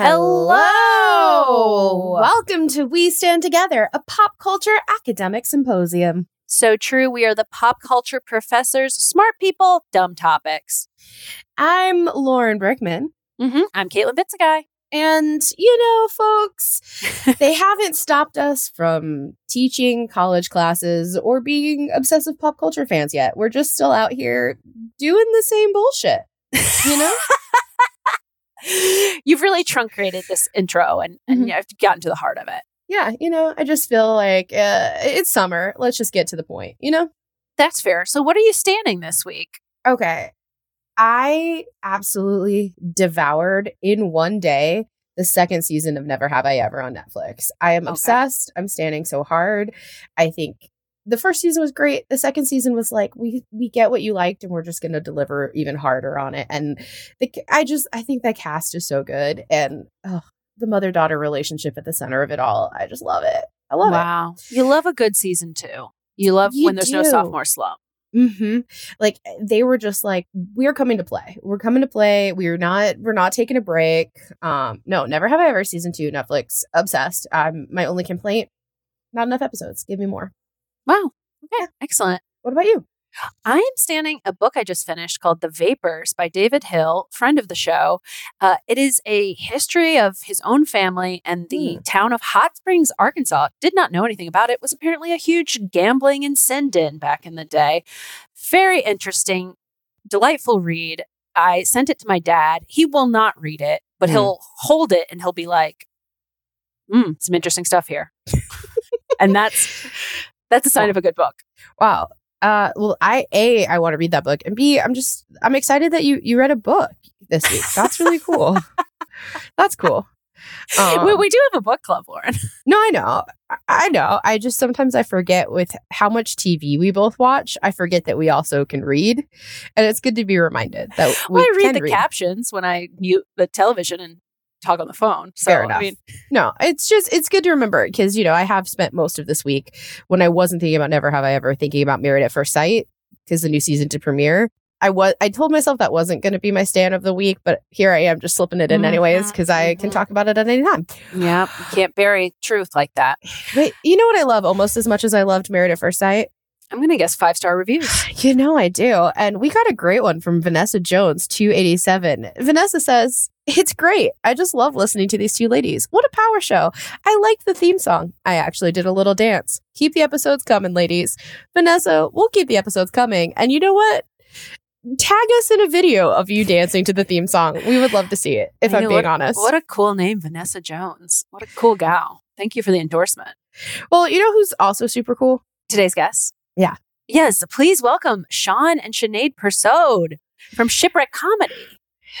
Hello! Welcome to We Stand Together, a pop culture academic symposium. So true. We are the pop culture professors, smart people, dumb topics. I'm Lauren Brickman. hmm I'm Caitlin Bitzegaio. And, you know, folks, they haven't stopped us from teaching college classes or being obsessive pop culture fans yet. We're just still out here doing the same bullshit. You know? You've really truncated this intro and, and Mhm. I've gotten to the heart of it. yeah, you know, I just feel like uh, it's summer. Let's just get to the point, you know? That's fair. So, what are you standing this week? Okay. I absolutely devoured in one day the second season of Never Have I Ever on Netflix. I am Okay. obsessed. I'm standing so hard. I think the first season was great. The second season was like we we get what you liked and we're just going to deliver even harder on it. And the I just I think that cast is so good and oh, the mother-daughter relationship at the center of it all. I just love it. I love it. wow. You love a good season too. You love You when there's no do. sophomore slump. hmm Like they were just like, we're coming to play. We're coming to play. We're not. We're not taking a break. Um, no, never have I ever season two Netflix obsessed. Um, my only complaint, not enough episodes. Give me more. Wow. Okay. Excellent. What about you? I am standing a book I just finished called The Vapors by David Hill, friend of the show. Uh, it is a history of his own family and the Hmm. town of Hot Springs, Arkansas. Did not know anything about it. Was apparently a huge gambling and sin den back in the day. Very interesting, delightful read. I sent it to my dad. He will not read it, but Hmm. he'll hold it and he'll be like, "Hmm, some interesting stuff here," and that's that's a sign of a good book. Wow. Uh, well, I a I want to read that book, and b I'm just I'm excited that you you read a book this week. That's really cool. That's cool. Um, we, we do have a book club, Lauren. no, I know, I- know. I just sometimes I forget with how much TV we both watch. I forget that we also can read, and it's good to be reminded that we Well, I read the captions when I mute the television and talk on the phone. So, Fair I enough. mean, No, it's just it's good to remember because you know I have spent most of this week when I wasn't thinking about Never Have I Ever thinking about Married at First Sight because the new season to premiere. I was I told myself that wasn't going to be my stand of the week, but here I am just slipping it in anyways Mhm, because I can mhm. talk about it at any time. yeah, you can't bury truth like that. But you know what I love almost as much as I loved Married at First Sight? I'm going to guess five star reviews. You know I do. And we got a great one from Vanessa Jones, 287. Vanessa says, It's great. I just love listening to these two ladies. What a power show. I like the theme song. I actually did a little dance. Keep the episodes coming, ladies. Vanessa, we'll keep the episodes coming. And you know what? Tag us in a video of you dancing to the theme song. We would love to see it, if You I'm being what- honest. What a cool name, Vanessa Jones. What a cool gal. Thank you for the endorsement. well, you know who's also super cool? Today's guest. Yeah. Yes, please welcome Sean and Sinead Persaud from Shipwreck Comedy.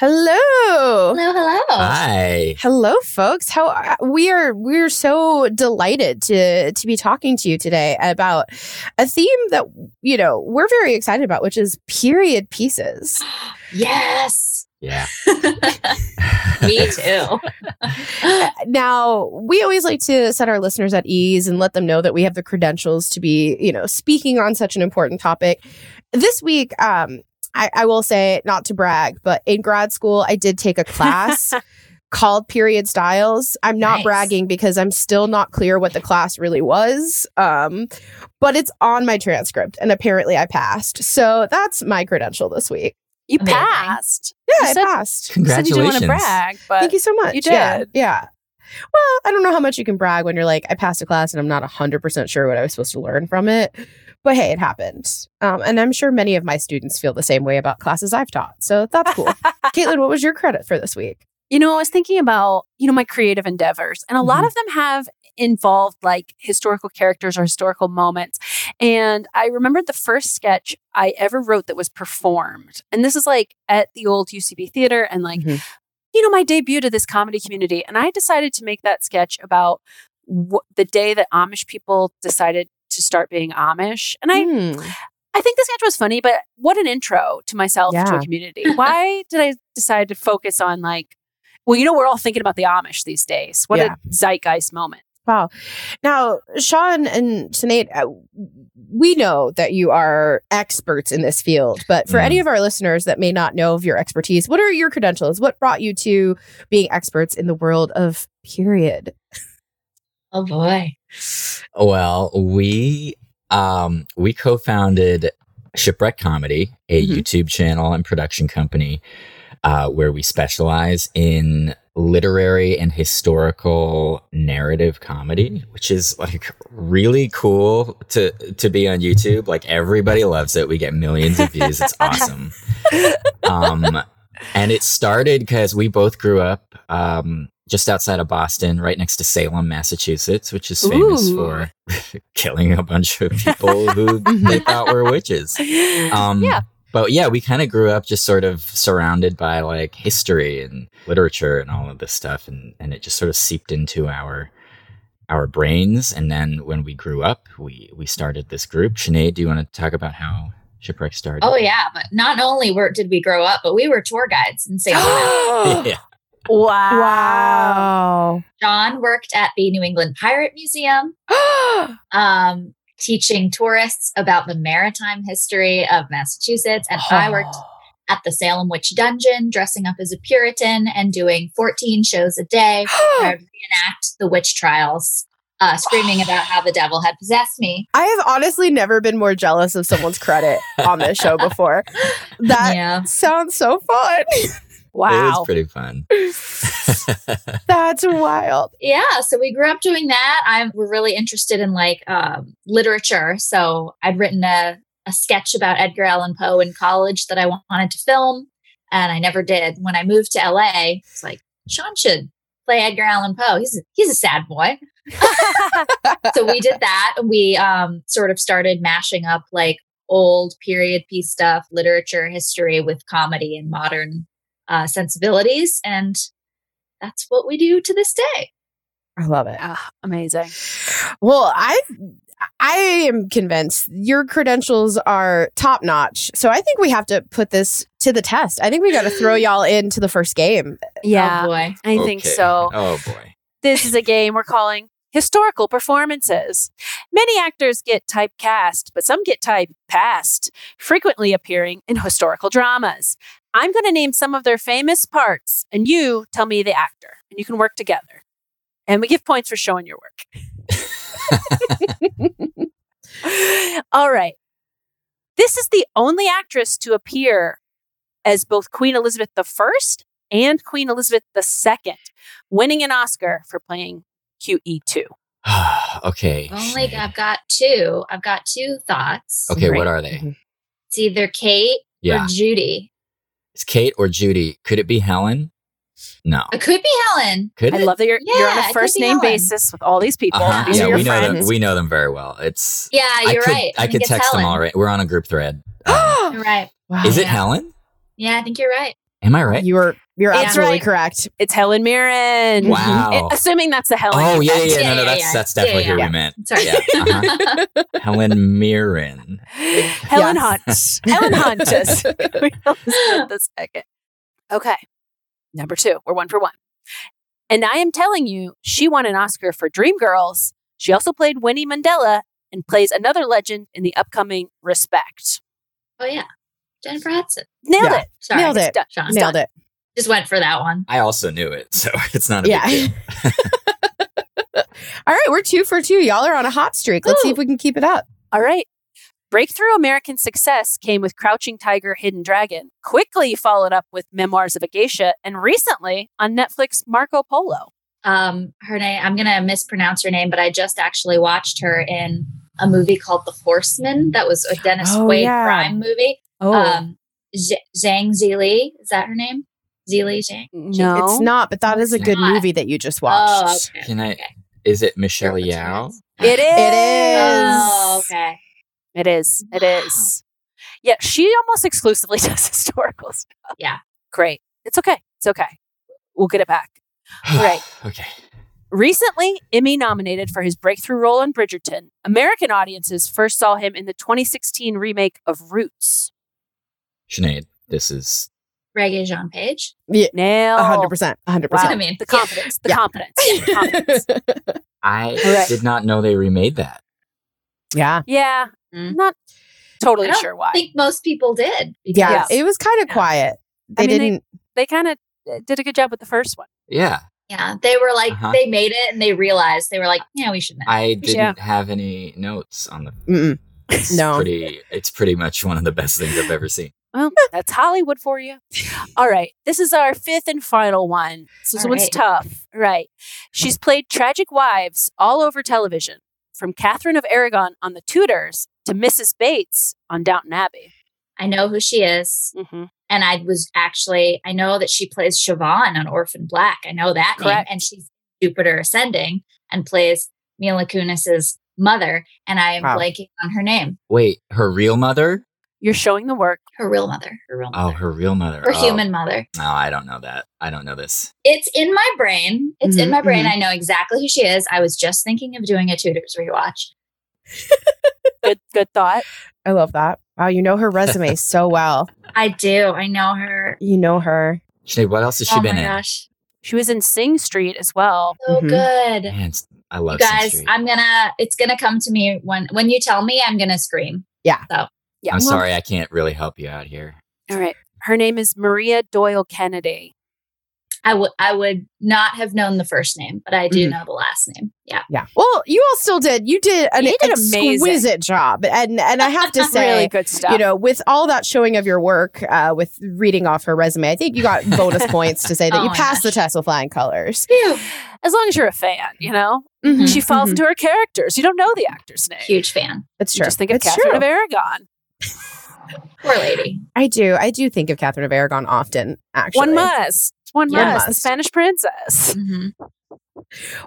Hello. Hello, hello. Hi. Hello, folks. How uh, we are we're so delighted to to be talking to you today about a theme that you know we're very excited about, which is period pieces. Yes. Yeah. Me too. Uh, now, we always like to set our listeners at ease and let them know that we have the credentials to be, you know, speaking on such an important topic. This week, um, I, I will say, not to brag, but in grad school, I did take a class called Period Styles. I'm not Nice. bragging because I'm still not clear what the class really was. Um, but it's on my transcript, and apparently I passed. So that's my credential this week. You Amazing. passed. Yeah, You I said- passed. You said you didn't want to brag, but Thank you so much. you Yeah, did. Yeah. Well, I don't know how much you can brag when you're like, I passed a class and I'm not 100% sure what I was supposed to learn from it. But hey, it happened. Um, and I'm sure many of my students feel the same way about classes I've taught. So that's cool. Caitlin, what was your credit for this week? You know, I was thinking about, you know, my creative endeavors, and a lot Mhm. of them have involved like historical characters or historical moments. And I remembered the first sketch I ever wrote that was performed. And this is like at the old UCB theater and like, Mhm. you know, my debut to this comedy community. And I decided to make that sketch about wh- the day that Amish people decided to start being Amish. And I, Hmm. I think the sketch was funny, but what an intro to myself to a community. Why did I decide to focus on like, well, you know, we're all thinking about the Amish these days. What Yeah. a zeitgeist moment. Wow. Now, Sean and Sinead, uh, we know that you are experts in this field, but for Mhm. any of our listeners that may not know of your expertise, what are your credentials? What brought you to being experts in the world of period? Oh boy. Well, we um we co-founded Shipwreck Comedy, a Mhm. YouTube channel and production company uh, where we specialize in literary and historical narrative comedy, which is like really cool to to be on YouTube. Like everybody loves it. We get millions of views. It's awesome. Um, and it started because we both grew up um, just outside of Boston, right next to Salem, Massachusetts, which is famous Ooh. for killing a bunch of people who they thought were witches. Um, Yeah. But yeah, we kind of grew up just sort of surrounded by like history and literature and all of this stuff, and and it just sort of seeped into our our brains. And then when we grew up, we we started this group. Sinead, do you want to talk about how Shipwreck started? Oh yeah, but not only were did we grow up, but we were tour guides in Salem. yeah. Wow. Wow. Sean worked at the New England Pirate Museum, um, teaching tourists about the maritime history of Massachusetts, and I worked at the Salem Witch Dungeon, dressing up as a Puritan and doing 14 shows a day. would reenact the witch trials, uh, screaming about how the devil had possessed me. I have honestly never been more jealous of someone's credit on this show before. That yeah. sounds so fun. It was pretty fun. That's wild. Yeah, so we grew up doing that. I we're really interested in like um, literature. So I'd written a, a sketch about Edgar Allan Poe in college that I wanted to film, and I never did. When I moved to LA, it's like Sean should play Edgar Allan Poe. He's a, he's a sad boy. so we did that. We um, sort of started mashing up like old period piece stuff, literature, history with comedy and modern uh, sensibilities. And that's what we do to this day. I love it. Ah, amazing. Well, I I am convinced your credentials are top notch. So I think we have to put this to the test. I think we got to throw y'all into the first game. Yeah, Oh boy. I think so. Oh boy. This is a game we're calling historical performances. Many actors get typecast, but some get typepast, frequently appearing in historical dramas. I'm going to name some of their famous parts, and you tell me the actor, and you can work together. And we give points for showing your work. All right. This is the only actress to appear as both Queen Elizabeth I and Queen Elizabeth II, winning an Oscar for playing QE2. okay. Oh only Sinead. I've got two. I've got two thoughts. Okay, Right. what are they? It's either Kate Yeah. or Judy. It's Kate or Judy. Could it be Helen? No. It could be Helen. Could I it? love that you're, you're on a first name Helen. basis with all these people. Uh-huh. These Yeah, are your we know friends. them. We know them very well. It's Yeah, I you're could, right. I, think could it's text them Helen. already. We're on a group thread. Um, right. Wow. is it Yeah. Helen? Yeah, I think you're right. Am I right? You were you're It's absolutely right. correct. It's Helen Mirren. Wow. Eh, Assuming that's the Helen. Oh yeah, yeah, yeah. Yeah, No, no, that's yeah. that's definitely Yeah, who yeah. we meant. Sorry. Yeah, uh-huh. Helen Mirren. Helen Hunt. Helen Hunt is the second. Okay. Number two. We're one for one. And I am telling you, she won an Oscar for Dreamgirls. She also played Winnie Mandela and plays another legend in the upcoming Respect. oh yeah, Jennifer Hudson. Nailed Yeah. it. Sorry, Nailed it. Done. Sean. Nailed it. Just went for that one. I also knew it, so it's not a Yeah. big deal. All right, we're two for two. Y'all are on a hot streak. Let's see if we can keep it up. All right. Breakthrough American success came with Crouching Tiger, Hidden Dragon, quickly followed up with Memoirs of a Geisha, and recently on Netflix, Marco Polo. Um, her name. I'm gonna mispronounce her name, but I just actually watched her in a movie called The Horseman. That was a Dennis Oh, Quaid yeah. crime movie. Oh, Um, Z- Zhang Zili. Is that her name? Zili Zhang. no. It's not, but that is a good not. movie that you just Oh, watched. okay. Can I? okay. Is it Michelle What's Yeoh? It is. It is. Oh, okay. It is. It is. Yeah, she almost exclusively does historical stuff. Yeah. Great. It's okay. It's okay. We'll get it back. Right. okay. Recently, Emmy nominated for his breakthrough role in Bridgerton, American audiences first saw him in the 2016 remake of Roots. Sinead, this is Regé-Jean Page. Yeah. Nail. Hundred percent. A hundred Wow. I percent. mean, The yeah. confidence. The Yeah. confidence. the confidence. I right. did not know they remade that. Yeah. Yeah. Mm. Not totally I don't sure why. I think most people did. Yeah. because- It was kind of Yeah. quiet. They I mean, didn't they kind of did a good job with the first one. Yeah, Yeah, they were like Uh-huh. they made it and they realized they were like, yeah, we shouldn't. I didn't Yeah. have any notes on the. mm-mm. It's No. pretty. It's pretty much one of the best things I've ever seen. Well, that's Hollywood for you. All right. This is our fifth and final one. So this All one's right. tough. Right. She's played tragic wives all over television, from Catherine of Aragon on The Tudors to Mrs. Bates on Downton Abbey. I know who she is, hmm and I was actually I know that she plays Siobhan on Orphan Black. I know that name, Correct. and she's Jupiter Ascending and plays Mila Kunis's mother. And I am Wow. blanking on her name, Wait, her real mother? You're showing the work. her real mother, her real Oh, her real mother. her oh. human mother. No, I don't know that. I don't know this. It's in my brain. It's in Mhm, my brain. mhm. I know exactly who she is. I was just thinking of doing a Tudors rewatch. Good, good thought. I love that. Wow, you know her resume so well. I do. I know her. You know her. Sinead, what else has she oh been my in? gosh, She was in Sing Street as well. so Mhm. good. Man, it's- I You love Sing guys, I'm gonna. It's gonna come to me when when you tell me. I'm gonna scream. Yeah. I'm well, sorry, I can't really help you out here. All right. Her name is Maria Doyle Kennedy. I would. I would not have known the first name, but I do Mhm. know the last name. Yeah. Yeah. Well, you all still did. You did an You did amazing. exquisite job. And and I have to say, really good stuff. you know, with all that showing of your work, uh, with reading off her resume, I think you got bonus points to say that Oh you my passed the test with flying colors. as long as you're a fan, you know, Mhm, she falls mhm. into her characters. You don't know the actor's name. Huge fan. It's You true. just think of it's Catherine true. of Aragon. Poor lady. I do. I do think of Catherine of Aragon often. Actually, One must. One Yeah. must. The Spanish princess. Mhm.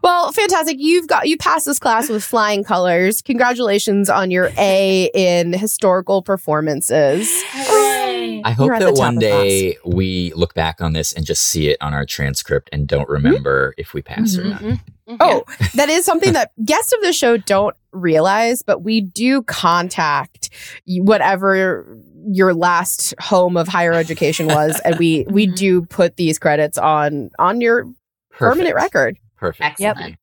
Well, fantastic. You've got you passed this class with flying colors. Congratulations on your A in historical performances. Hooray. I hope You're that one of class. day we look back on this and just see it on our transcript and don't mm-hmm. remember if we passed or mm-hmm. not. Mm-hmm. Oh, that is something that guests of the show don't realize, but we do contact whatever your last home of higher education was, and we we Mhm. do put these credits on on your permanent record. Perfect. Excellent.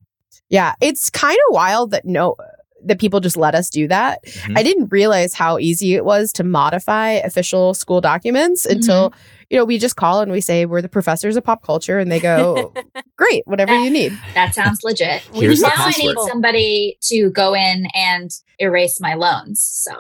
Yeah, it's kind of wild that no that people just let us do that. Mhm. I didn't realize how easy it was to modify official school documents until you know we just call and we say we're the professors of pop culture, and they go, "Great, whatever you need." That sounds legit. Here's now I need somebody to go in and erase my loans. So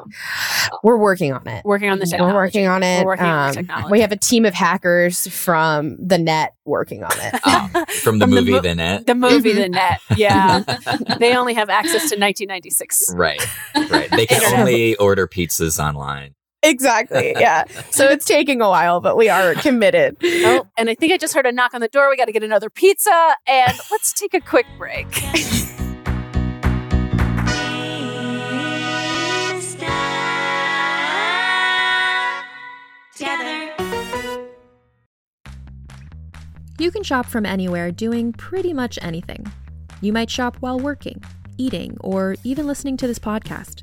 We're working on it. Working on the We're working on it. We're working on the Um, technology. We have a team of hackers from the net working on it. Um, from the From the movie mo- The Net. The movie, The Net. Yeah. they only have access to 1996. right. Right. They can only order pizzas online. Exactly. Yeah. So it's taking a while, but we are committed. Oh, and I think I just heard a knock on the door. We got to get another pizza, and let's take a quick break. Together. You can shop from anywhere doing pretty much anything. You might shop while working, eating, or even listening to this podcast.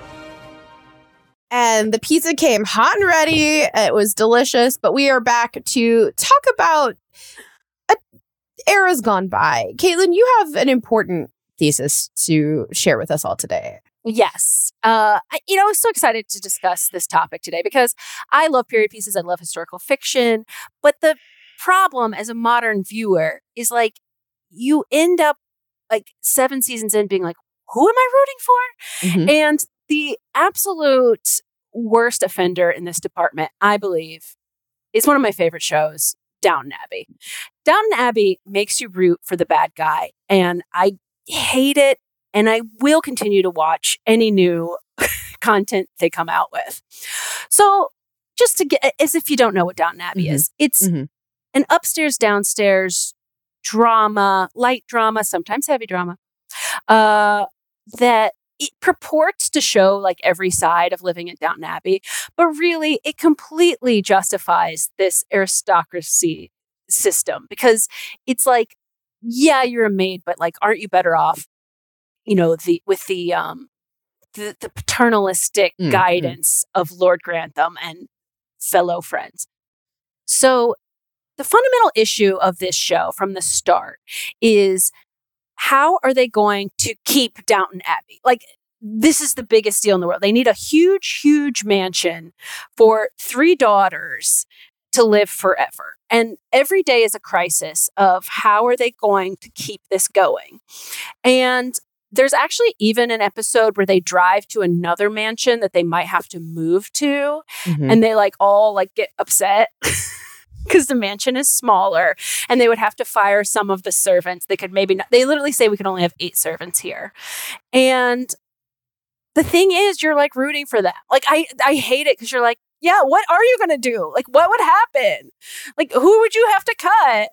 And the pizza came hot and ready. It was delicious. But we are back to talk about a, eras gone by. Caitlin, you have an important thesis to share with us all today. Yes. Uh, I, you know, I'm so excited to discuss this topic today because I love period pieces. I love historical fiction. But the problem as a modern viewer is like you end up like seven seasons in being like, who am I rooting for? Mhm. And the absolute worst offender in this department, I believe, is one of my favorite shows, Downton Abbey. Downton Abbey makes you root for the bad guy, and I hate it. And I will continue to watch any new content they come out with. So, just to get, as if you don't know what Downton Abbey Mhm. is, it's Mhm. an upstairs, downstairs drama, light drama, sometimes heavy drama, uh, that it purports to show like every side of living at Downton Abbey, but really it completely justifies this aristocracy system because it's like, yeah, you're a maid, but like, aren't you better off, you know, the with the um the, the paternalistic Mm, mm. guidance of Lord Grantham and fellow friends. So the fundamental issue of this show from the start is how are they going to keep Downton Abbey? Like this is the biggest deal in the world. They need a huge, huge mansion for three daughters to live forever. And every day is a crisis of how are they going to keep this going? And there's actually even an episode where they drive to another mansion that they might have to move to Mhm. and they like all like get upset because the mansion is smaller and they would have to fire some of the servants. They could maybe not they literally say we can only have eight servants here. And the thing is you're like rooting for them. Like i i hate it because you're like yeah what are you gonna do? Like what would happen? Like who would you have to cut?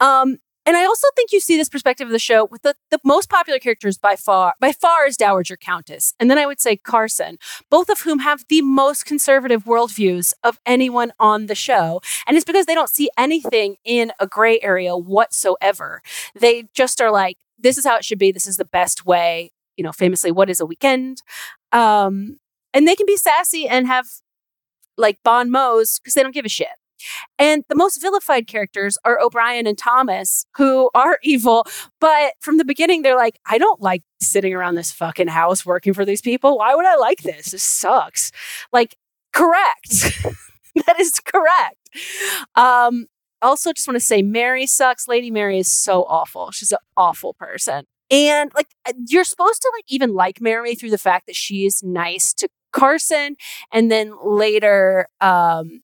Um and I also think you see this perspective of the show with the, the most popular characters by far, by far is Dowager Countess. And then I would say Carson, both of whom have the most conservative worldviews of anyone on the show. And it's because they don't see anything in a gray area whatsoever. They just are like, this is how it should be. This is the best way. You know, famously, what is a weekend? Um, and they can be sassy and have like bon mots because they don't give a shit. And the most vilified characters are O'Brien and Thomas, who are evil. But from the beginning, they're like, I don't like sitting around this fucking house working for these people. Why would I like this? This sucks. Like, correct. that is correct. Um, also, just want to say Mary sucks. Lady Mary is so awful. She's an awful person. And like, uh, you're supposed to like even like Mary through the fact that she is nice to Carson. And then later, um,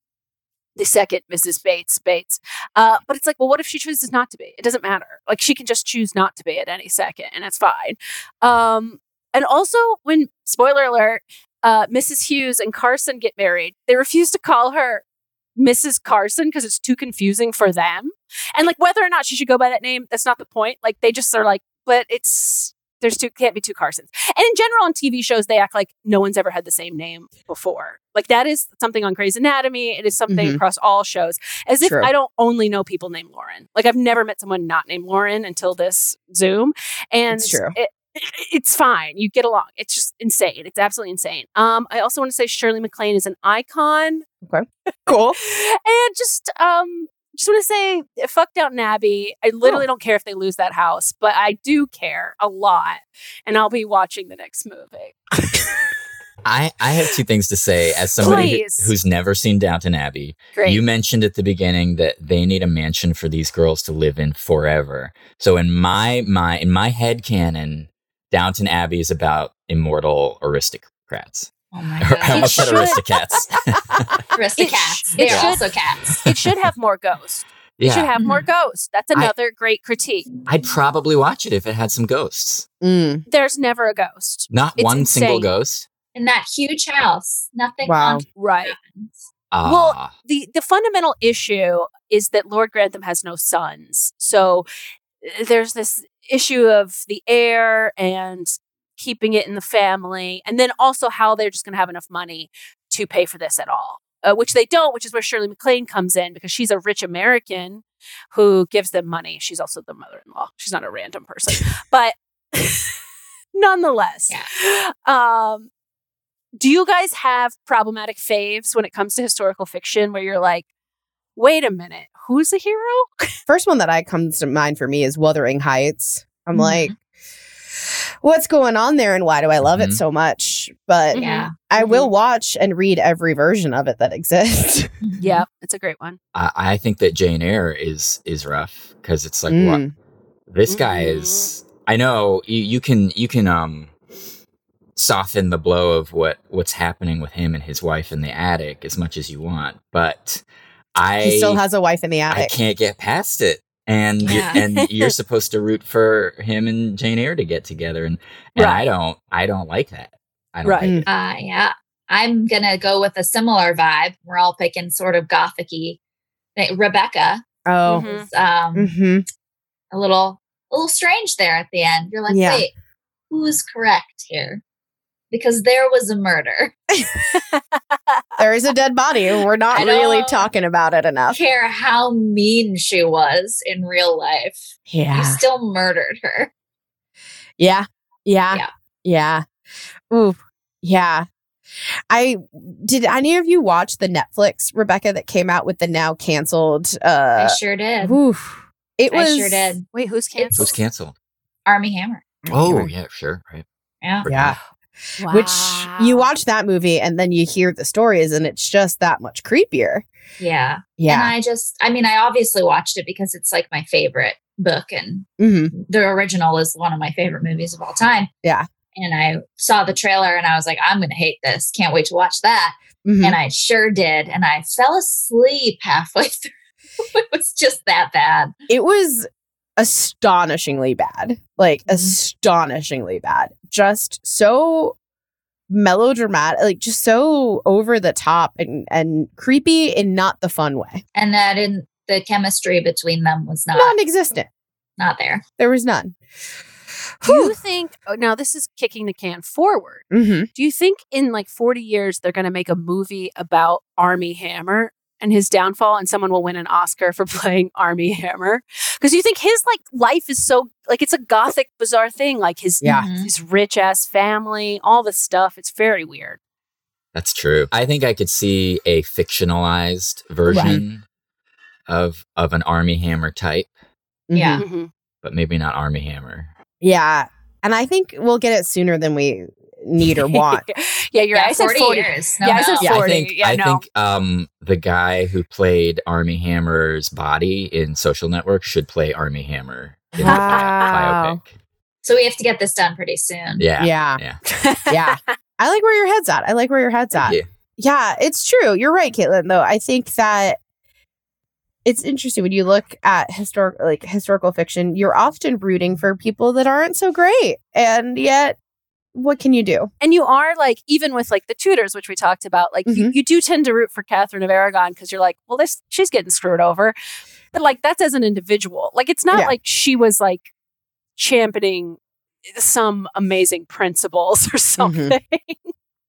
the second Mrs. Bates Bates. Uh, but it's like, well, what if she chooses not to be? It doesn't matter. Like she can just choose not to be at any second, and it's fine. Um, and also, when spoiler alert, uh, Mrs. Hughes and Carson get married, they refuse to call her Mrs. Carson because it's too confusing for them. And like whether or not she should go by that name, that's not the point. Like they just are like, but it's there's two can't be two Carsons. And in general, on TV shows, they act like no one's ever had the same name before. Like that is something on Grey's Anatomy. It is something Mhm. across all shows. As if I don't only know people named Lauren. Like I've never met someone not named Lauren until this Zoom. And It's true. It, it's fine. You get along. It's just insane. It's absolutely insane. Um, I also want to say Shirley MacLaine is an icon. Okay. Cool. And just um just want to say eh, fuck Downton Abbey. I literally oh. don't care if they lose that house, but I do care a lot. And I'll be watching the next movie. I, I have two things to say as somebody who- who's never seen Downton Abbey. Great. You mentioned at the beginning that they need a mansion for these girls to live in forever. So in my my in my head canon, Downton Abbey is about immortal aristocrats. Oh my I god. almost said should. aristocrats. Aristocats. They're also cats. it should have more ghosts. It should yeah, have more ghosts. That's I- another great critique. I'd probably watch it if it had some ghosts. Mm. There's never a ghost. Not It's one single ghost. In that huge house. Nothing Wow. on Right. happens. Well, Ah, the the fundamental issue is that Lord Grantham has no sons. So uh, there's this issue of the heir and keeping it in the family, and then also how they're just going to have enough money to pay for this at all, uh, which they don't. Which is where Shirley MacLaine comes in because she's a rich American who gives them money. She's also the mother-in-law. She's not a random person, but nonetheless, um, do you guys have problematic faves when it comes to historical fiction where you're like, wait a minute, who's the hero? First one that I comes to mind for me is Wuthering Heights. I'm Mhm. like, what's going on there and why do I love it Mhm. so much? But Yeah. I will watch and read every version of it that exists. Yeah, it's a great one. I, I think that Jane Eyre is is rough because it's like what Mm. this guy is. I know you, you can you can um soften the blow of what what's happening with him and his wife in the attic as much as you want, but I he still has a wife in the attic. I can't get past it. And you're, Yeah. and you're supposed to root for him and Jane Eyre to get together, and and I don't I don't like that. I don't Right. like it. Uh, yeah. I'm gonna go with a similar vibe. We're all picking sort of gothicy. Rebecca Oh. Is um, hmm a little a little strange there at the end. You're like, Yeah. wait, who's correct here? Because there was a murder. There is a dead body. We're not I really talking about it enough. care how mean she was in real life. Yeah. You still murdered her. Yeah. Yeah. Yeah. Yeah. Ooh. Yeah. I did any of you watch the Netflix Rebecca that came out with the now canceled uh I sure did. oof. It I was sure did. Wait, who's It's- It was canceled? canceled. Armie Hammer. Oh yeah, sure, right. Yeah. Yeah. Which you watch that movie and then you hear the stories and it's just that much creepier. Yeah. Yeah. And. I just, I mean, I obviously watched it because it's like my favorite book and hmm the original is one of my favorite movies of all time. Yeah. And I saw the trailer and I was like, I'm going to hate this. Can't wait to watch that. hmm And I sure did. And I fell asleep halfway through. it was just that bad. It was astonishingly bad. Like Mhm. astonishingly bad. Just so melodramatic, like just so over the top and and creepy in not the fun way. And that in the chemistry between them was not, Non-existent. not there. There was none. Do you think oh, now this is kicking the can forward? hmm Do you think in like 40 years they're going to make a movie about Armie Hammer and his downfall and someone will win an Oscar for playing Armie Hammer? Because you think his like life is so like it's a gothic bizarre thing like his Yeah. Mhm. his rich ass family, all this stuff. It's very weird. That's true. I think I could see a fictionalized version of of an Armie Hammer type, Yeah. Mhm. but maybe not Armie Hammer. Yeah. And I think we'll get it sooner than we need or want. yeah, you're Yeah. I said 40 40 years. No, yeah, I no. said Yeah, 40. I think yeah, I no. think um the guy who played Armie Hammer's body in Social Network should play Armie Hammer in the Wow. biopic. So we have to get this done pretty soon. Yeah. Yeah. Yeah. Yeah. I like where your head's at. I like where your head's at. You. Yeah, it's true. You're right, Caitlin, though. I think that it's interesting when you look at historic like historical fiction, you're often rooting for people that aren't so great. And yet what can you do? and you are like even with like the Tudors which we talked about like you, Mhm. you do tend to root for catherine of aragon because you're like well this she's getting screwed over but like that's as an individual like it's not Yeah. like she was like championing some amazing principles or something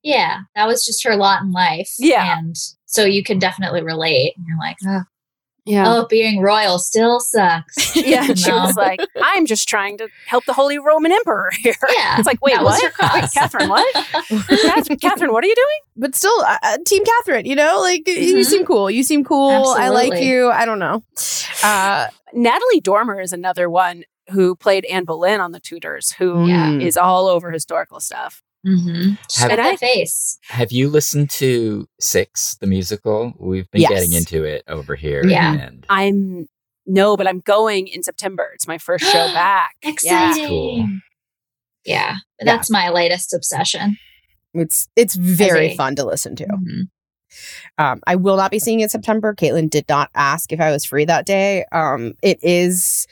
Yeah. That was just her lot in life. Yeah. And so you can definitely relate. And you're like, oh, yeah oh being royal still sucks. yeah she No. was like i'm just trying to help the holy roman emperor here Yeah. it's like wait was what her wait catherine what catherine, catherine what are you doing But still, uh, uh, Team Catherine, you know, like you Mhm. seem cool. You seem cool. I like you. I don't know. Uh, natalie dormer is another one who played anne boleyn on the tudors who is Yeah. all over historical stuff Mm-hmm. Have- And I- that face. Have you listened to Six, the musical? We've been Yes. getting into it over here. Yeah. And I'm no, but I'm going in September. It's my first show back. Exciting. cool. Yeah. That's my latest obsession. it's it's very a- fun to listen to. Mhm. Um, I will not be seeing it in September. Caitlin did not ask if I was free that day. Um, it is,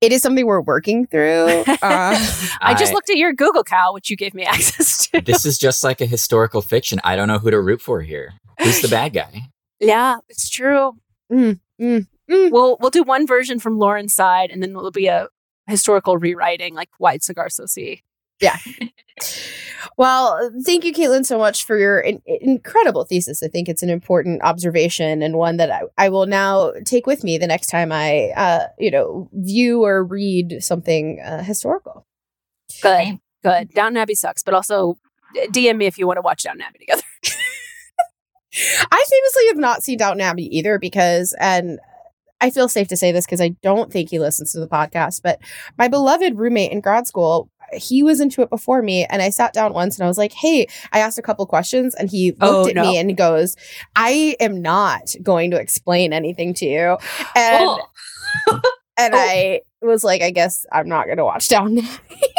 it is something we're working through. Uh, I just I- looked at your Google Cal, which you gave me access to. this is just like a historical fiction. I don't know who to root for here. Who's the bad guy? yeah, it's true. Mm, mm, mm. We'll we'll do one version from Lauren's side, and then it'll be a historical rewriting, like White Cigar Society. well, thank you, Caitlin, so much for your in- incredible thesis. I think it's an important observation and one that I, I will now take with me the next time I, uh, you know, view or read something uh, historical. Good, Same. good. Downton Abbey sucks, but also DM me if you want to watch Downton Abbey together. I famously have not seen Downton Abbey either because, and I feel safe to say this because I don't think he listens to the podcast, but my beloved roommate in grad school, he was into it before me. And I sat down once and I was like, hey, I asked a couple questions and he oh, looked Oh, at no. me and goes, I am not going to explain anything to you. And, Oh. and Oh. I was like, I guess I'm not going to watch Down. Abbey.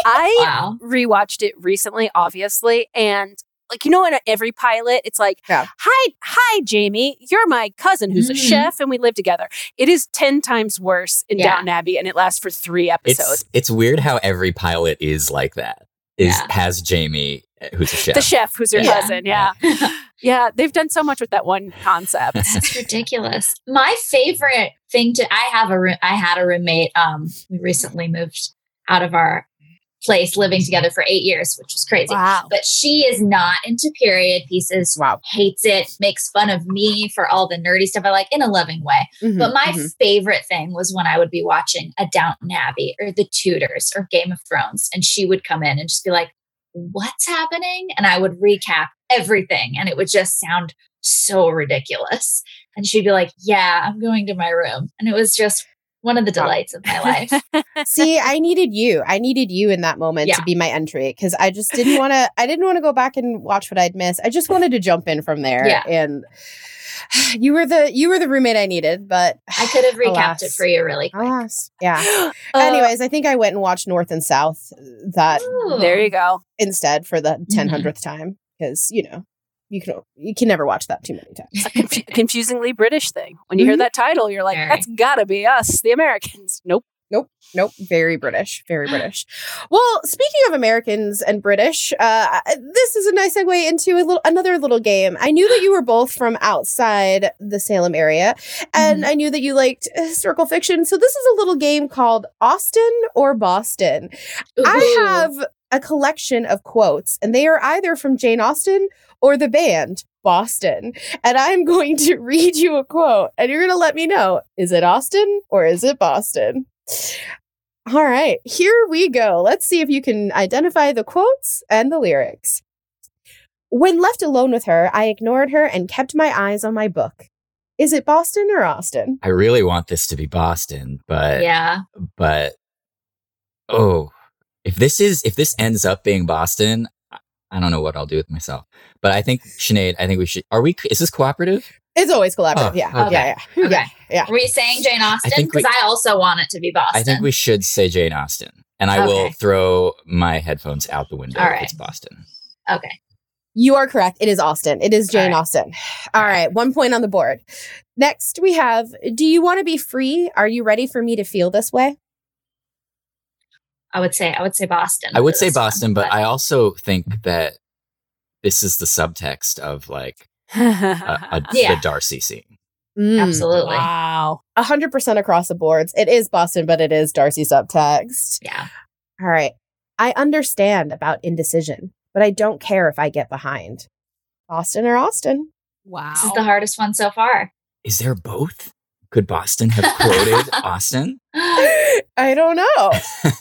I Wow. rewatched it recently, obviously, and like you know, in every pilot, it's like, Yeah. "Hi, hi, Jamie, you're my cousin who's a Mhm. chef, and we live together." It is ten times worse in Yeah. Downton Abbey, and it lasts for three episodes. It's it's weird how every pilot is like that. Is Yeah. has Jamie, uh, who's a chef. The chef, who's your Yeah. cousin, yeah. yeah, They've done so much with that one concept. It's ridiculous. My favorite thing to I have a roo- I had a roommate. Um, we recently moved out of our place, living together for eight years, which was crazy. wow. But she is not into period pieces. Wow. Hates it. Makes fun of me for all the nerdy stuff I like in a loving way. Mhm, But my mhm. favorite thing was when I would be watching a Downton Abbey or The Tudors or Game of Thrones, and she would come in and just be like, What's happening? And I would recap everything, and it would just sound so ridiculous. And she'd be like, Yeah, I'm going to my room. And it was just one of the delights of my life. See, I needed you. I needed you in that moment Yeah. to be my entry because I just didn't want to. I didn't want to go back and watch what I'd missed. I just wanted to jump in from there. Yeah. and you were the you were the roommate I needed, but I could have recapped Alas. it for you really quick. alas, yeah. Uh, Anyways, I think I went and watched North and South that Ooh. there you go. instead for the ten Mhm. hundredth time because you know you can you can never watch that too many times. A confu- confusingly British thing. When you hear Mhm. that title, you're like, that's gotta be us, the Americans. Nope. Nope, nope. very British, very British. Well, speaking of Americans and British, uh, this is a nice segue into a little another little game. I knew that you were both from outside the Salem area, and I knew that you liked historical fiction. So this is a little game called Austin or Boston. I have a collection of quotes, and they are either from Jane Austen or the band Boston. And I'm going to read you a quote, and you're going to let me know is it Austin or is it Boston? All right, here we go. Let's see if you can identify the quotes and the lyrics. When left alone with her, I ignored her and kept my eyes on my book. Is it Boston or Austin? I really want this to be Boston, but yeah. but oh, if this is if this ends up being Boston, I- I don't know what I'll do with myself. But I think Sinead, I think we should. Are we? Is this cooperative? It's always collaborative. Oh, yeah. okay. yeah. Yeah. Okay. Yeah. Yeah. Were you saying Jane Austen? Because I, also want it to be Boston. I think we should say Jane Austen, and I will throw my headphones out the window All if right. it's Boston. Okay. You are correct. It is Austin. It is Jane All right. Austen. All right. One point on the board. Next, we have Do you want to be free? Are you ready for me to feel this way? I would say I would say Boston. I would say this one, Boston, but I also think that this is the subtext of like a, a, Yeah. the Darcy scene. Mm, absolutely. wow. 100% across the boards. It is Boston, but it is Darcy subtext. Yeah. All right. I understand about indecision, but I don't care if I get behind. Boston or Austin? Wow. This is the hardest one so far. Is there both? Could Boston have quoted Austin? I don't know.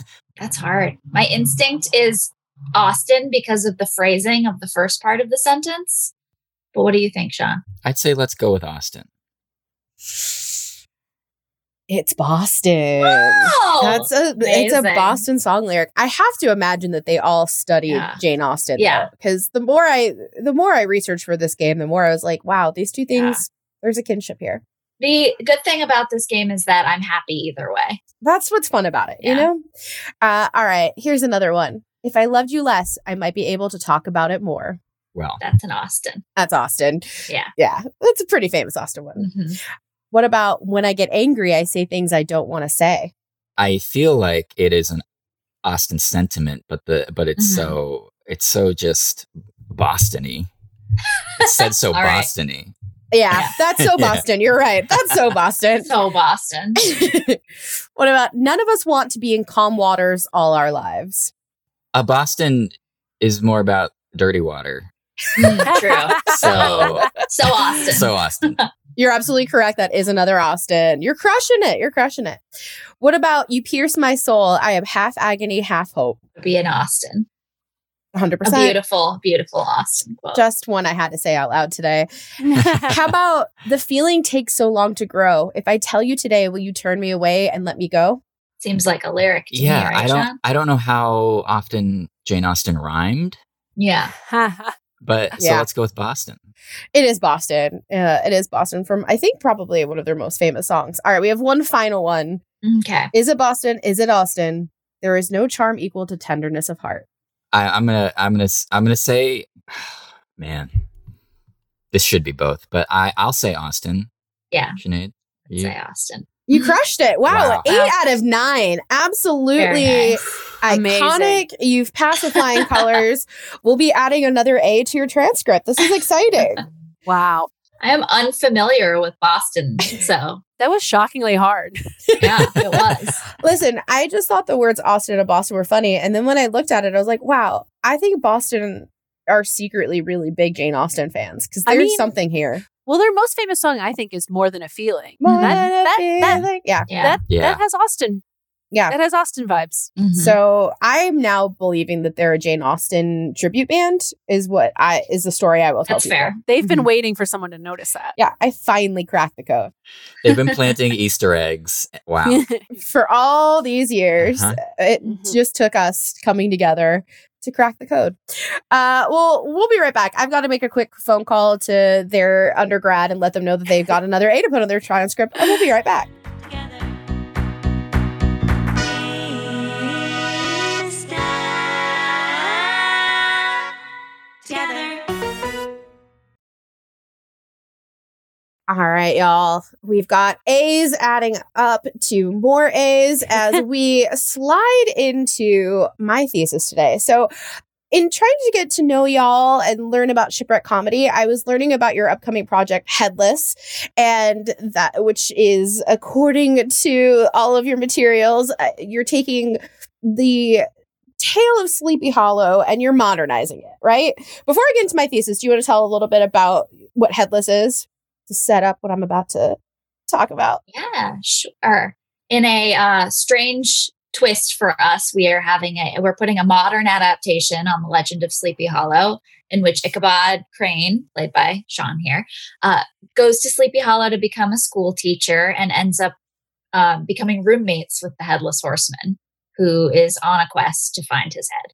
That's hard. My instinct is Austin because of the phrasing of the first part of the sentence. But what do you think, Sean? I'd say let's go with Austin. It's Boston. Wow. That's a it's a Boston song lyric. I have to imagine that they all studied Yeah. Jane Austen. Yeah. Because the more I the more I researched for this game, the more I was like, wow, these two Yeah. things, there's a kinship here. The good thing about this game is that I'm happy either way. That's what's fun about it, you know? Uh, all right, here's another one. If I loved you less, I might be able to talk about it more. Well, That's an Austin. That's Austin. Yeah. Yeah, that's a pretty famous Austin one. Mhm. What about when I get angry, I say things I don't want to say? I feel like it is an Austin sentiment, but the but it's Mhm. so it's so just Bostony. It's said so All right. Bostony. Yeah, Yeah. that's so Yeah. Boston. You're right. That's so Boston. So Boston. what about none of us want to be in calm waters all our lives? Uh, Boston is more about dirty water. Mm, True. So So Austin. so Austin. You're absolutely correct. That is another Austin. You're crushing it. You're crushing it. What about you pierce my soul? I am half agony, half hope. be an Austin. 100%. A beautiful, beautiful Austin quote. Just one I had to say out loud today. How about the feeling takes so long to grow? If I tell you today, will you turn me away and let me go? Seems like a lyric to yeah, me, right, I don't Sean? I don't know how often Jane Austen rhymed, Yeah. but so Yeah. let's go with Boston. It is Boston. Uh, it is Boston from, I think, probably one of their most famous songs. All right, we have one final one. Okay. Is it Boston? Is it Austin? There is no charm equal to tenderness of heart. I, I'm gonna I'm gonna I'm gonna say, man, this should be both, but I I'll say Austin. Yeah. Sinead. You? say Austin. You crushed it. Wow. Wow. Eight Wow. out of nine. Absolutely nice. iconic. You've passed with flying colors. We'll be adding another A to your transcript. This is exciting. wow. I am unfamiliar with Boston, so That was shockingly hard. yeah, it was. Listen, I just thought the words Austin and Boston were funny. And then when I looked at it, I was like, wow, I think Boston are secretly really big Jane Austen fans because I there's mean- something here. Well, their most famous song, I think, is "More Than a Feeling." More that, than a that, that, feeling. yeah. Yeah. that, Yeah. that has Austin Yeah. It has Austin vibes. Mhm. So I'm now believing that they're a Jane Austen tribute band is what I is the story I will tell that's people. fair. They've been Mhm. waiting for someone to notice that. Yeah, I finally cracked the code. They've been planting Easter eggs. Wow. For all these years, Uh-huh. it Mhm. just took us coming together to crack the code. Uh, well, we'll be right back. I've got to make a quick phone call to their undergrad and let them know that they've got another A to put on their transcript, and we'll be right back. All right, y'all. We've got A's adding up to more A's as we slide into my thesis today. So, in trying to get to know y'all and learn about shipwreck comedy, I was learning about your upcoming project Headless, and that which is according to all of your materials, uh, you're taking the tale of Sleepy Hollow and you're modernizing it, right? Before I get into my thesis, do you want to tell a little bit about what Headless is? To set up what I'm about to talk about. Yeah, sure. In a uh, strange twist for us, we are having a we're putting a modern adaptation on the Legend of Sleepy Hollow, in which Ichabod Crane, played by Sean here, uh, goes to Sleepy Hollow to become a school teacher and ends up um, becoming roommates with the Headless Horseman, who is on a quest to find his head.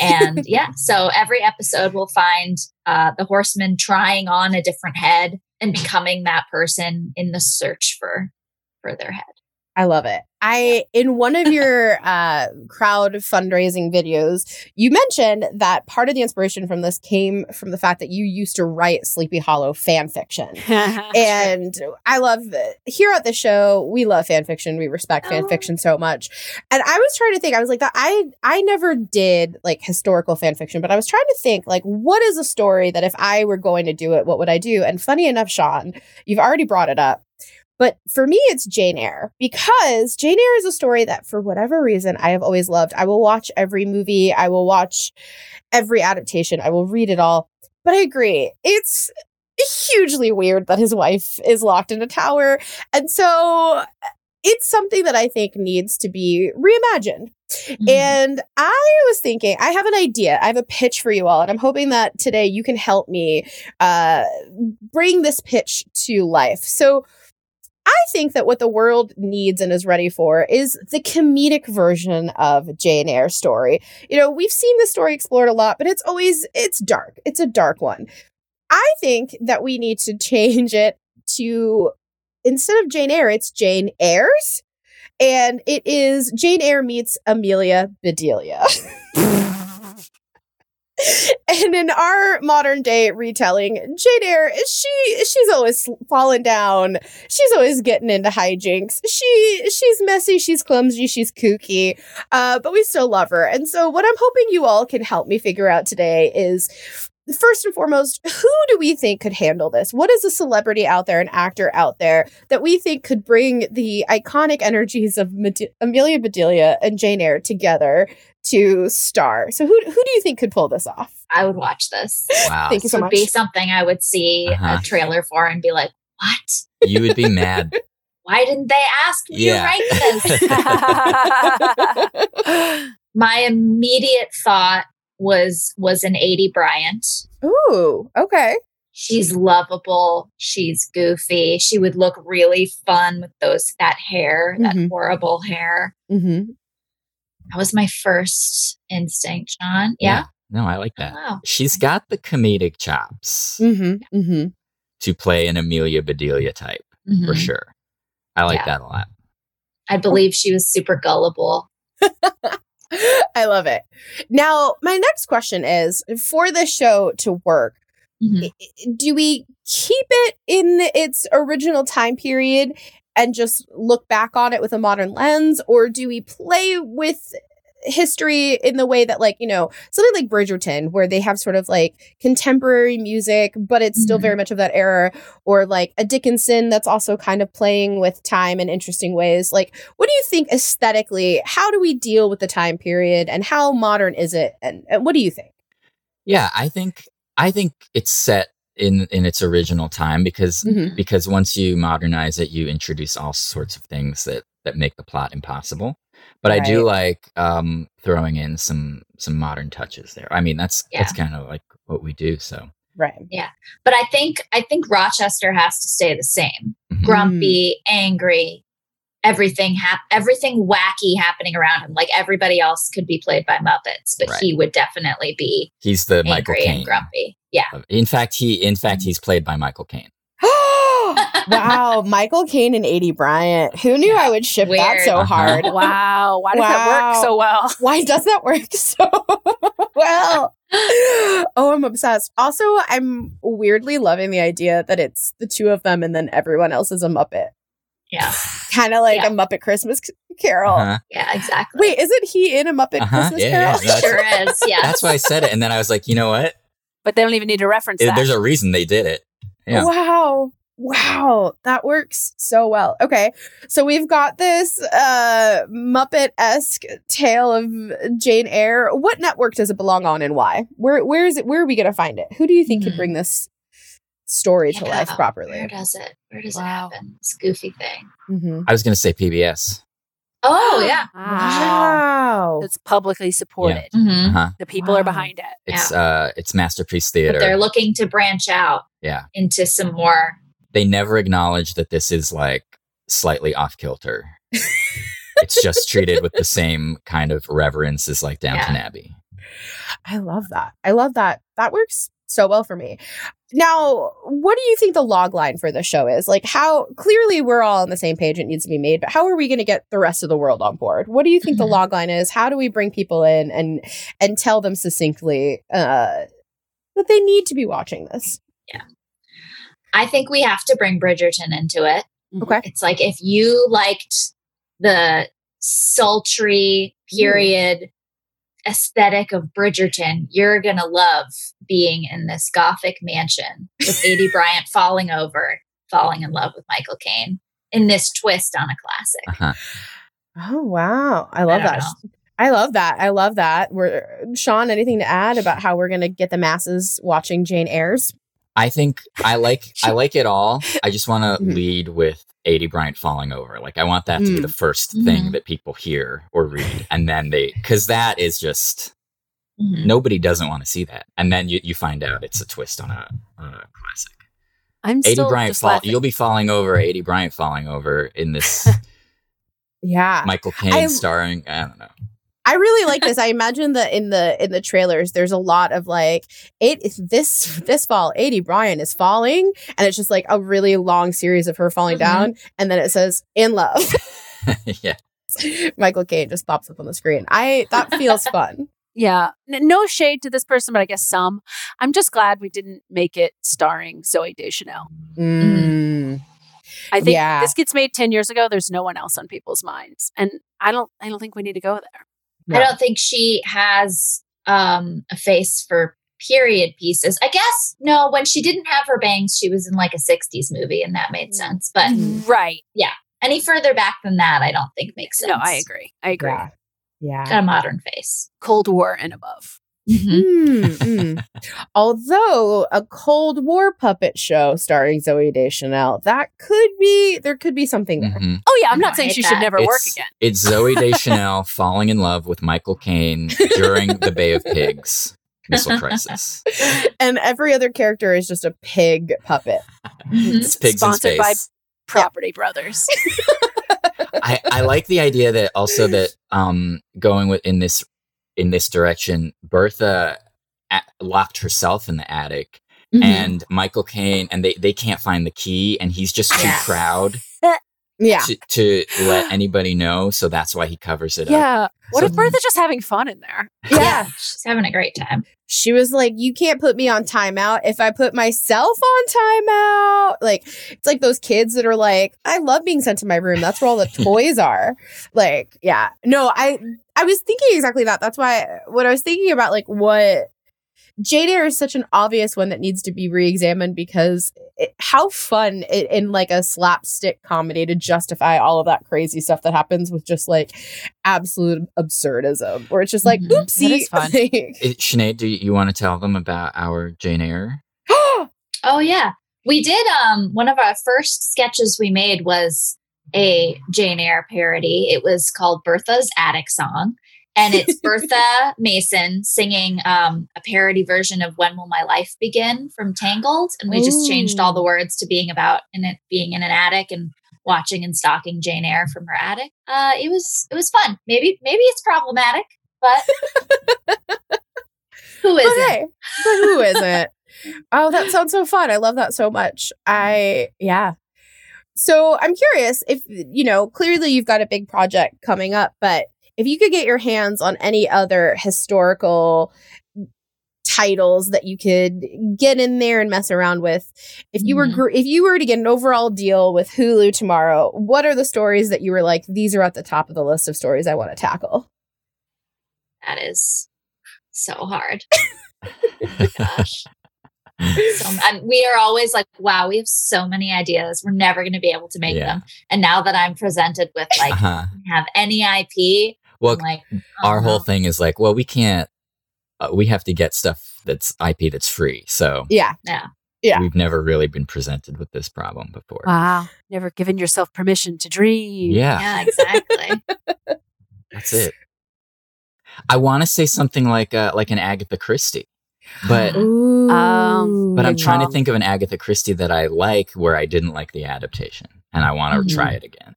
And yeah, so every episode we'll find uh, the horseman trying on a different head and becoming that person in the search for for their head. I love it. I in one of your uh crowd fundraising videos, you mentioned that part of the inspiration from this came from the fact that you used to write Sleepy Hollow fan fiction. And I love here at the show, we love fan fiction. We respect fan Oh. fiction so much. And I was trying to think, I was like, I I never did like historical fan fiction, but I was trying to think like what is a story that if I were going to do it, what would I do? And funny enough, Sean, you've already brought it up. But for me, it's Jane Eyre because Jane Eyre is a story that, for whatever reason, I have always loved. I will watch every movie, I will watch every adaptation, I will read it all. But I agree, it's hugely weird that his wife is locked in a tower. And so it's something that I think needs to be reimagined. Mm-hmm. And I was thinking, I have an idea. I have a pitch for you all, and I'm hoping that today you can help me uh, bring this pitch to life. So, I think that what the world needs and is ready for is the comedic version of Jane Eyre's story. You know, we've seen the story explored a lot, but it's always it's dark. It's a dark one. I think that we need to change it to instead of Jane Eyre, it's Jane Eyre's. And it is Jane Eyre meets Amelia Bedelia. and in our modern day retelling, Jane Eyre, she she's always falling down. She's always getting into hijinks. She she's messy, she's clumsy, she's kooky, uh, but we still love her. And so, what I'm hoping you all can help me figure out today is. First and foremost, who do we think could handle this? What is a celebrity out there, an actor out there that we think could bring the iconic energies of Amelia Bedelia and Jane Eyre together to star? So, who who do you think could pull this off? I would watch this. Wow. Thank you This would much. be something I would see Uh-huh. a trailer for and be like, "What? You would be mad. Why didn't they ask me Yeah. to write this?" My immediate thought was was Aidy Bryant. Ooh, okay. She's lovable. She's goofy. She would look really fun with those that hair, that Mhm. horrible hair. Mm-hmm. That was my first instinct, John. Yeah. No, I like that. Wow. She's got the comedic chops Mm-hmm. Mm-hmm. to play an Amelia Bedelia type for Mhm. sure. I like Yeah. that a lot. I believe she was super gullible. I love it. Now, my next question is for this show to work, Mhm. i- i- do we keep it in its original time period and just look back on it with a modern lens, or do we play with history in the way that, like, you know, something like Bridgerton, where they have sort of like contemporary music, but it's still Mhm. very much of that era, or like a Dickinson that's also kind of playing with time in interesting ways? Like, what do you think aesthetically? How do we deal with the time period and how modern is it? And, and what do you think? Yeah, I think I think it's set in in its original time because Mhm. because once you modernize it, you introduce all sorts of things that that make the plot impossible. But I do like um, throwing in some some modern touches there. I mean, that's that's kind of like what we do. So Right. Yeah. But I think I think Rochester has to stay the same. Mhm. Grumpy, angry, everything hap- everything wacky happening around him. Like everybody else could be played by Muppets, but Right. he would definitely be he's the Michael angry and grumpy. Yeah. In fact, he in fact he's played by Michael Caine. wow, Michael Caine and Aidy Bryant. Who knew I would ship that so Uh-huh. hard? Wow. Why does that work so well? Why does that work so well? Oh, I'm obsessed. Also, I'm weirdly loving the idea that it's the two of them and then everyone else is a Muppet. Yeah. Kind of like Yeah. a Muppet Christmas Carol. Uh-huh. Yeah, exactly. Wait, isn't he in a Muppet Uh-huh, Christmas yeah, Carol? yeah, that's- sure is. Yeah. That's why I said it, and then I was like, you know what? But they don't even need to reference It- that. there's a reason they did it. Yeah. Wow. Wow, that works so well. Okay. So we've got this uh Muppet-esque tale of Jane Eyre. What network does it belong on and why? Where where is it where are we gonna find it? Who do you think could Hmm. bring this story to life properly. Where does it? Where does it happen? This goofy thing. Mhm. I was gonna say PBS. Oh yeah. Wow. It's publicly supported. Mhm. Uh-huh. The people are behind it. It's uh, it's masterpiece theater. But they're looking to branch out yeah, into some more. they never acknowledge that this is like slightly off kilter. it's just treated with the same kind of reverence as like Downton Abbey. I love that. I love that. That works so well for me. Now, what do you think the log line for the show is? Like how clearly we're all on the same page it needs to be made, but how are we going to get the rest of the world on board? What do you think Mhm. the log line is? How do we bring people in and and tell them succinctly uh that they need to be watching this? Yeah. I think we have to bring Bridgerton into it. Okay. It's like if you liked the sultry period aesthetic of Bridgerton, you're going to love being in this gothic mansion with Aidy Bryant falling over, falling in love with Michael Caine in this twist on a classic. Uh-huh. Oh wow. I love I that. know. I love that. I love that. We're Sean, anything to add about how we're going to get the masses watching Jane Eyre's? I think I like I like it all. I just want to Mhm. lead with Aidy Bryant falling over. Like I want that to be Mm. the 1st thing Mhm. that people hear or read, and then they because that is just Mhm. nobody doesn't want to see that, and then you, you find out it's a twist on a, on a classic. I'm still Bryant fall. laughing. You'll be falling over. Aidy Bryant falling over in this Yeah. Michael Caine starring. I don't know. I really like this. I imagine that in the in the trailers, there's a lot of like it this this fall, Aidy Bryan is falling, and it's just like a really long series of her falling Mhm. down, and then it says in love. yeah, Michael Caine just pops up on the screen. I that feels fun. Yeah. No shade to this person, but I guess some. I'm just glad we didn't make it starring Zooey Deschanel. Mm. I think Yeah. this gets made 10 years ago. There's no one else on people's minds. And I don't I don't think we need to go there. No. I don't think she has um, a face for period pieces. I guess no, when she didn't have her bangs, she was in like a 60s movie and that made sense. But Right. Yeah. Any further back than that, I don't think makes sense. No, I agree. I agree. Yeah. Yeah. Got a modern face. Cold War and above. Mm, mm. Although a Cold War puppet show starring Zooey Deschanel, that could be there could be something there. Mhm. Oh yeah, I'm not don't saying hate she should that. never work again. It's Zooey Deschanel falling in love with Michael Caine during the Bay of Pigs missile crisis. And every other character is just a pig puppet. It's pigs Sponsored in by space. Property Brothers. I, I like the idea that also that um going with in this in this direction, Bertha a- locked herself in the attic, Mm-hmm. and Michael Caine and they they can't find the key, and he's just too Yeah. proud Yeah. to, to let anybody know, so that's why he covers it up. yeah. What So- if Bertha's just having fun in there? Yeah. She's having a great time. She was like, You can't put me on timeout if I put myself on timeout. Like, it's like those kids that are like, I love being sent to my room. That's where all the toys are. Like, yeah. No, I I was thinking exactly that. That's why when I was thinking about like what Jane Eyre is such an obvious one that needs to be re-examined because it, how fun it, in like a slapstick comedy to justify all of that crazy stuff that happens with just like absolute absurdism, where it's just like, Mhm. oopsie. That is fun. It, Sinead, do you, you want to tell them about our Jane Eyre? Oh yeah. We did um one of our first sketches we made was a Jane Eyre parody. It was called Bertha's Attic Song. And it's Bertha Mason singing um, a parody version of When Will My Life Begin from Tangled. And we just changed all the words to being about in it being in an attic and watching and stalking Jane Eyre from her attic. Uh, it was it was fun. Maybe maybe it's problematic, but who is it? Okay. But who is it? oh, that sounds so fun. I love that so much. I, yeah. So I'm curious if, you know, clearly you've got a big project coming up, but if you could get your hands on any other historical titles that you could get in there and mess around with if you were Mhm. gr- if you were to get an overall deal with Hulu tomorrow what are the stories that you were like these are at the top of the list of stories I want to tackle That is so hard. Gosh. So and we are always like, wow, we have so many ideas. We're never going to be able to make Yeah. them. And now that I'm presented with like uh-huh. have any IP, Well, I'm like our whole thing is like, well, we can't. Uh, we have to get stuff that's IP that's free. So yeah Yeah. Yeah. we've never really been presented with this problem before. Wow. Never given yourself permission to dream. Yeah, Yeah, exactly. that's it. I want to say something like uh, like an Agatha Christie, but Ooh. Um, but I'm Big trying to think of an Agatha Christie that I like where I didn't like the adaptation, and I want to Mhm. try it again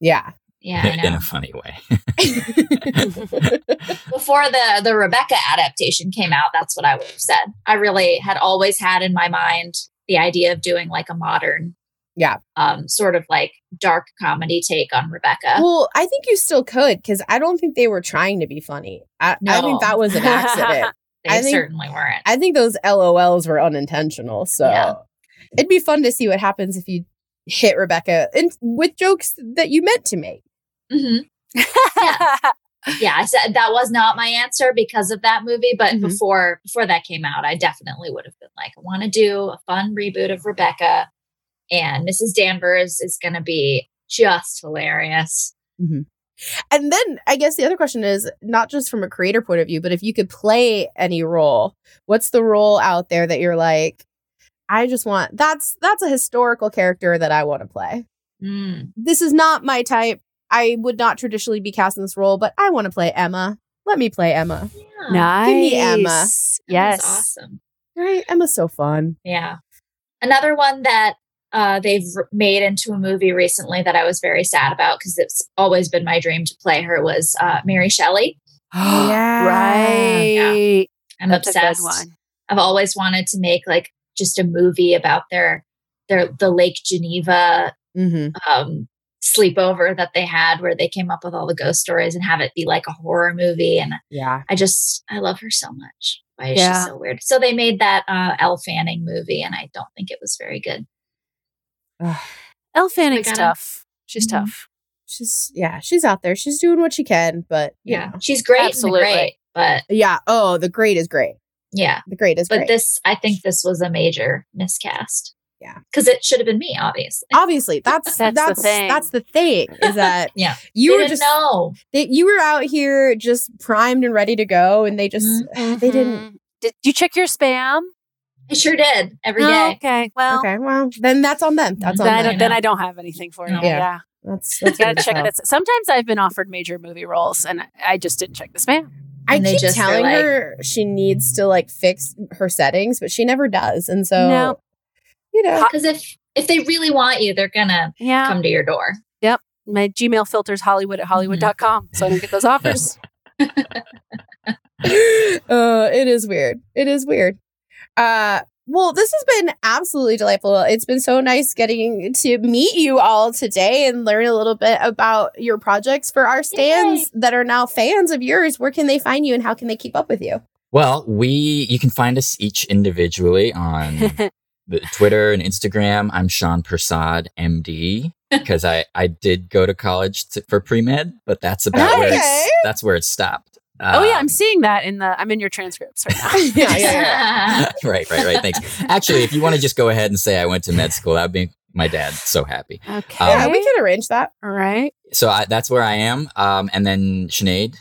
yeah Yeah, I in a funny way. Before the the Rebecca adaptation came out, that's what I would have said. I really had always had in my mind the idea of doing like a modern Yeah. um sort of like dark comedy take on Rebecca. Well, I think you still could because I don't think they were trying to be funny. I, I think that was an accident. they I think- certainly weren't. I think those LOLs were unintentional. So Yeah. it'd be fun to see what happens if you hit Rebecca and with jokes that you meant to make. Hmm Yeah. yeah, I said that was not my answer because of that movie. But Mhm. before before that came out, I definitely would have been like, I want to do a fun reboot of Rebecca, and Mrs. Danvers is going to be just hilarious. And then I guess the other question is not just from a creator point of view, but if you could play any role, what's the role out there that you're like, I just want that's that's a historical character that I want to play. Mm. This is not my type. I would not traditionally be cast in this role, but I want to play Emma. Let me play Emma. Yeah, nice. Give me Emma. Yes. was awesome. Right? Emma's so fun. Yeah. Another one that uh, they've made into a movie recently that I was very sad about because it's always been my dream to play her was uh, Mary Shelley. Yeah. Right. I'm That's obsessed. a good one. I've always wanted to make like just a movie about their their the Lake Geneva Mm-hmm. um, sleepover that they had where they came up with all the ghost stories and have it be like a horror movie. And Yeah. I just I love her so much. Why is Yeah. she so weird? So they made that uh, Elle Fanning movie, and I don't think it was very good. Elle Fanning's gotta- tough. She's Mhm. tough. She's yeah, she's out there. She's doing what she can, but you Yeah, know. she's great, Absolutely. Absolutely. great, but Yeah. Oh, the great is great. yeah, The great is great. but great. this I think this was a major miscast. Yeah. because it should have been me, obviously. Obviously, that's That's that's the that's, thing. the thing is that Yeah, you they were didn't just know. they, you were out here just primed and ready to go, and they just Mhm. they didn't. Did you check your spam? I sure did every Oh, day. okay. Well, okay, well then that's on them. That's on then, I them. don't, then I don't have anything for you. No. Yeah. Yeah. That's that's Gotta check hell. that. Sometimes I've been offered major movie roles and I just didn't check the spam. I And keep just telling like- her she needs to like fix her settings, but she never does, and so No. You know. Because if if they really want you, they're gonna Yeah. come to your door. Yep. My Gmail filters Hollywood at Hollywood.com. So I don't get those offers. uh, it is weird. It is weird. Uh, well, this has been absolutely delightful. It's been so nice getting to meet you all today and learn a little bit about your projects for our stands that are now fans of yours. Where can they find you and how can they keep up with you? Well, we you can find us each individually on the Twitter and Instagram. I'm Sean Persaud, MD, because I I did go to college to, for pre med, but that's about where it's, that's where it stopped. oh yeah, Um, I'm seeing that in the I'm in your transcripts right now. yeah, yeah, yeah. right, right, right. Thanks. Actually, if you want to just go ahead and say I went to med school, that'd be my dad so happy. Okay. Yeah, we can arrange that. All right. So I, that's where I am. Um, and then Sinead.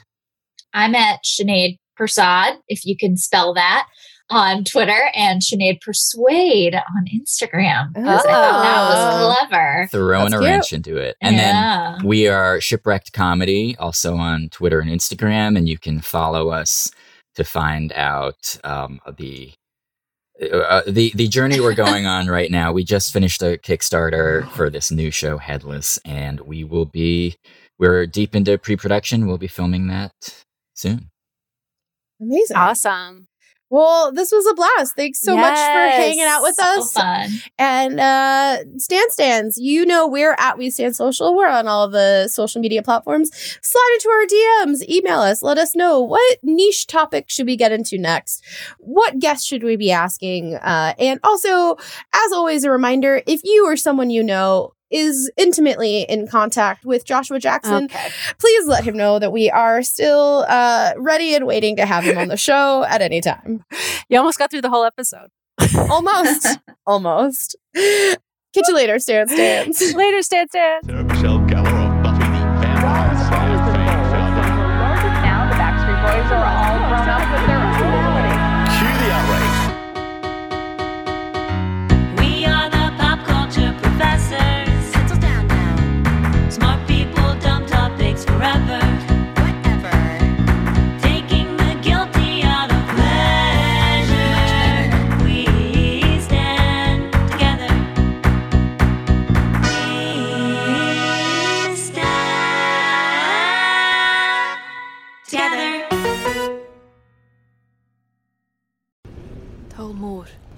I'm at Sinead Persaud, if you can spell that. On Twitter and Sinead Persuade on Instagram. Because I thought that Oh. was clever. Throwing That's a cute. wrench into it. And Yeah. then we are Shipwrecked Comedy, also on Twitter and Instagram, and you can follow us to find out um, the. Uh, the the journey we're going on right now. We just finished a Kickstarter for this new show, Headless, and we will be we're deep into pre-production. We'll be filming that soon. Amazing. Awesome. Well, this was a blast. Thanks so much for hanging out with So us. fun. And uh Stan Stands, you know we're at We Stand Social. We're on all the social media platforms. Slide into our DMs, email us, let us know what niche topic should we get into next? What guests should we be asking? Uh, and also, as always, a reminder if you or someone you know is intimately in contact with Joshua Jackson, Okay. please let him know that we are still uh, ready and waiting to have him on the show at any time. You almost got through the whole episode. Almost. Almost. Catch you later, Stan Stans. Later, Stan Stan. Sarah Michelle Gellar of Buffy the Vampire Slayer. Now the Backstreet Boys are all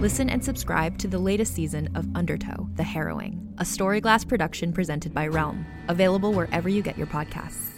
Listen and subscribe to the latest season of Undertow, The Harrowing, a Storyglass production presented by Realm, available wherever you get your podcasts.